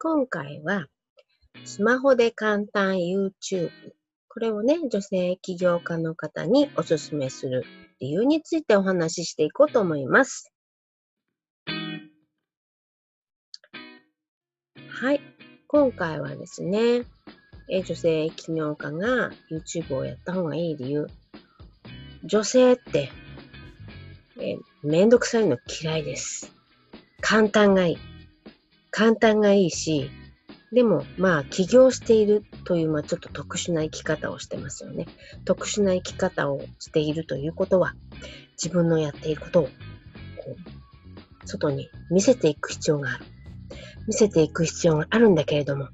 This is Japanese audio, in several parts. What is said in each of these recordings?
今回は、スマホで簡単 YouTube。これをね、女性起業家の方におすすめする理由についてお話ししていこうと思います。はい。今回はですね、女性起業家が YouTube をやった方がいい理由。女性って、えめんどくさいの嫌いです。簡単がいい。簡単がいいし、でも、まあ、起業しているという、まあ、ちょっと特殊な生き方をしてますよね。特殊な生き方をしているということは、自分のやっていることを、こう、外に見せていく必要がある。見せていく必要があるんだけれども、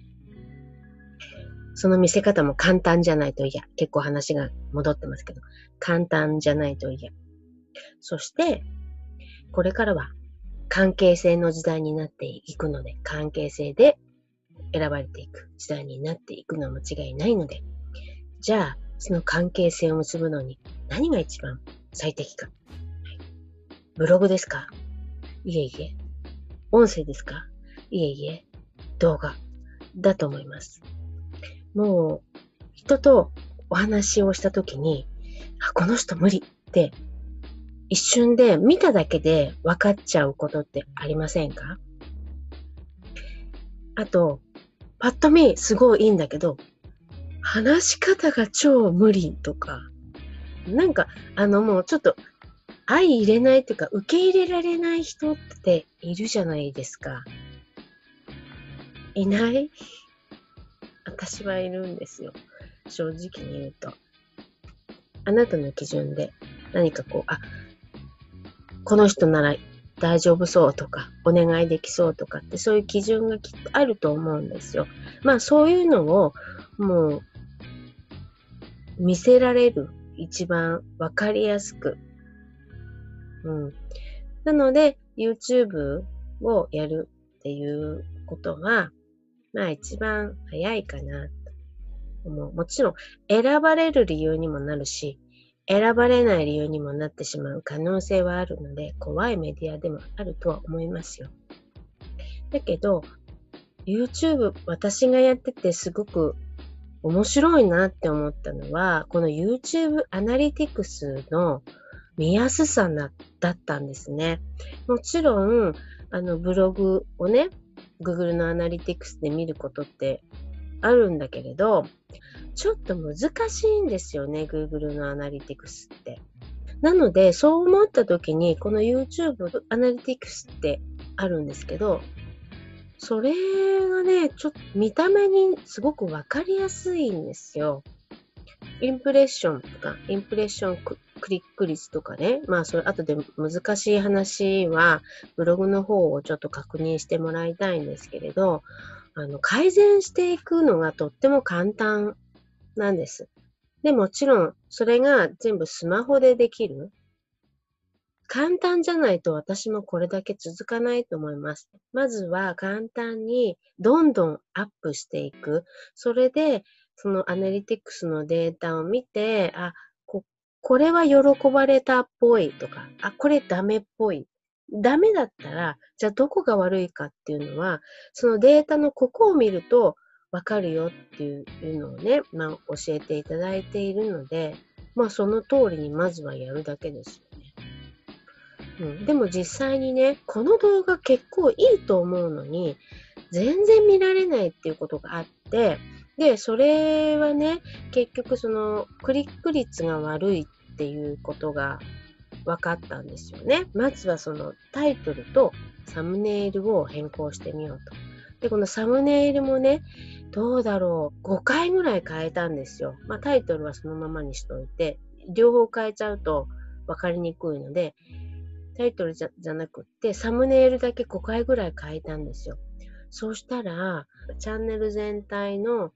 その見せ方も簡単じゃないと嫌。結構話が戻ってますけど、簡単じゃないと嫌。そして、これからは関係性の時代になっていくので、関係性で選ばれていく時代になっていくのは間違いないので、じゃあ、その関係性を結ぶのに何が一番最適か。ブログですか？いえいえ。音声ですか？いえいえ。動画だと思います。もう、人とお話をしたときに、あ、この人無理って一瞬で見ただけで分かっちゃうことってありませんか？あと、パッと見すごいいいんだけど、話し方が超無理とか、なんか、あのもうちょっと相入れないというか、受け入れられない人っているじゃないですか。いない？私はいるんですよ。正直に言うと。あなたの基準で何かこう、あ、この人なら大丈夫そうとか、お願いできそうとかって、そういう基準がきっとあると思うんですよ。まあそういうのをもう見せられる一番わかりやすく。うん。なので YouTube をやるっていうことは、まあ一番早いかなと思う。もちろん選ばれる理由にもなるし、選ばれない理由にもなってしまう可能性はあるので、怖いメディアでもあるとは思いますよ。だけど、YouTube 私がやっててすごく面白いなって思ったのは、この YouTube アナリティクスの見やすさだったんですね。もちろん、あのブログをね、Google のアナリティクスで見ることってあるんだけれど、ちょっと難しいんですよね、Google のアナリティクスって。なので、そう思った時に、この YouTube アナリティクスってあるんですけど、それがね、ちょっと見た目にすごくわかりやすいんですよ。インプレッションとか、インプレッションクリック率とかね、まあそれ後で難しい話はブログの方をちょっと確認してもらいたいんですけれど、あの改善していくのがとっても簡単なんです。で、もちろん、それが全部スマホでできる。簡単じゃないと私もこれだけ続かないと思います。まずは簡単にどんどんアップしていく。それで、そのアナリティクスのデータを見て、あ、ここれは喜ばれたっぽいとか、あ、これダメっぽい。ダメだったら、じゃあどこが悪いかっていうのは、そのデータのここを見ると、わかるよっていうのをね、まあ、教えていただいているので、まあその通りにまずはやるだけですよね。うん、でも実際にね、この動画結構いいと思うのに、全然見られないっていうことがあって、で、それはね、結局そのクリック率が悪いっていうことが分かったんですよね。まずはそのタイトルとサムネイルを変更してみようと。で、このサムネイルもね、どうだろう、5回ぐらい変えたんですよ。まあ、タイトルはそのままにしといて、両方変えちゃうと分かりにくいので、タイトルじゃじゃなくって、サムネイルだけ5回ぐらい変えたんですよ。そうしたら、チャンネル全体の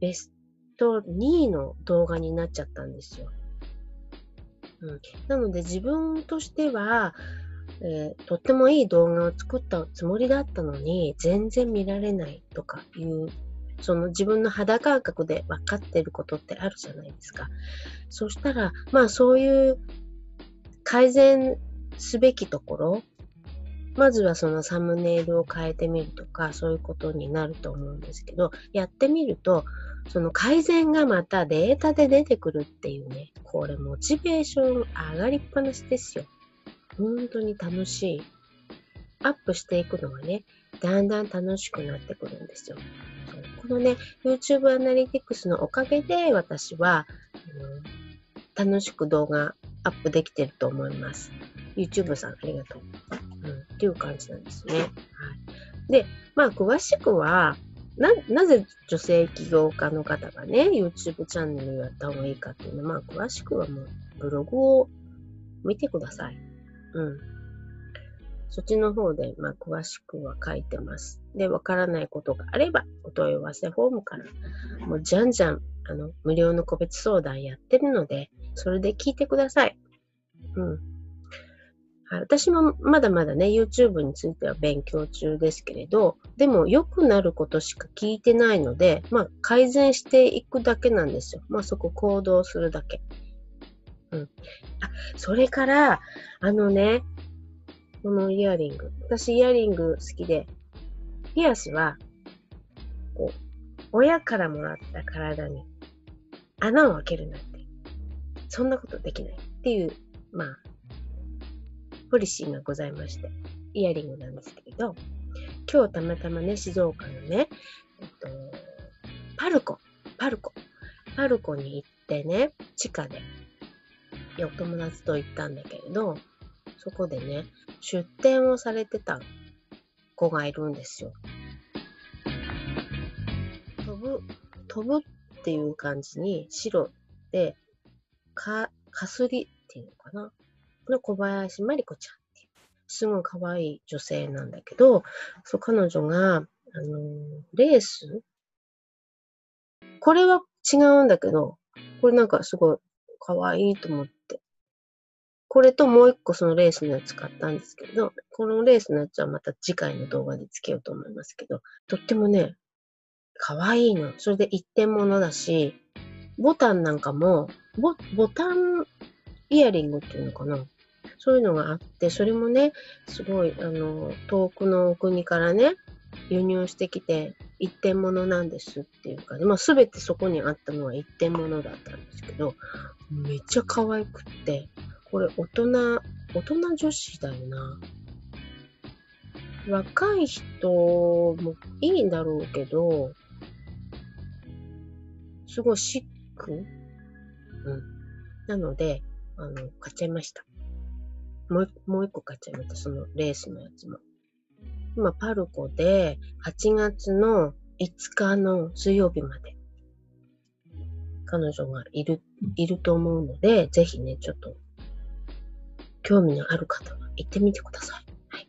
ベスト2位の動画になっちゃったんですよ。うん、なので自分としては、えー、とってもいい動画を作ったつもりだったのに、全然見られないとかいう、その自分の肌感覚で分かってることってあるじゃないですか。そしたら、まあそういう改善すべきところまずはそのサムネイルを変えてみるとか、そういうことになると思うんですけど、やってみると、その改善がまたデータで出てくるっていうね、これモチベーション上がりっぱなしですよ。本当に楽しい。アップしていくのがね、だんだん楽しくなってくるんですよ。このね、YouTube アナリティクスのおかげで私は、あの楽しく動画アップできてると思います。YouTube さんありがとう。うん、っていう感じなんですね。はい。で、まあ、詳しくは、な、なぜ女性起業家の方がね、YouTube チャンネルやった方がいいかっていうのは、まあ、詳しくはもう、ブログを見てください。うん。そっちの方で、まあ、詳しくは書いてます。で、わからないことがあれば、お問い合わせフォームから、もう、じゃんじゃん、あの、無料の個別相談やってるので、それで聞いてください。うん。はい、私もまだまだね、YouTube については勉強中ですけれど、でも良くなることしか聞いてないので、まあ改善していくだけなんですよ。まあそこ行動するだけ。うん。あ、それから、あのね、このイヤリング。私イヤリング好きで、ピアスは、こう、親からもらった体に穴を開けるなんて、そんなことできないっていう、ポリシーがございまして、イヤリングなんですけれど、今日たまたまね、静岡のね、えっと、パルコ、パルコ、パルコに行ってね、地下で、お友達と行ったんだけれど、そこでね、出店をされてた子がいるんですよ。飛ぶ、飛ぶっていう感じに白で、か、かすりっていうの。小林真理子ちゃんっていう、すごい可愛い女性なんだけど、そう、彼女が、あの、レース？これは違うんだけど、これなんかすごい可愛いと思って。これともう一個そのレースのやつ買ったんですけど、このレースのやつはまた次回の動画でつけようと思いますけど、とってもね、可愛いの。それで一点物だし、ボタンなんかも、ボボタンイヤリングっていうのかな？そういうのがあって、それもね、すごい、あの、遠くの国からね、輸入してきて、一点物なんですっていうか、まあ、すべてそこにあったのは一点物だったんですけど、めっちゃ可愛くって、これ大人、大人女子だよな。若い人もいいんだろうけど、すごいシック？うん。なので、あの、買っちゃいました。もう、もう一個買っちゃいました。そのレースのやつも。今、パルコで8月の5日の水曜日まで彼女がいる、いると思うので、ぜひね、ちょっと興味のある方は行ってみてください。はい。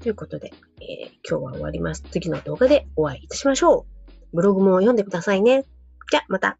ということで、えー、今日は終わります。次の動画でお会いいたしましょう。ブログも読んでくださいね。じゃ、また。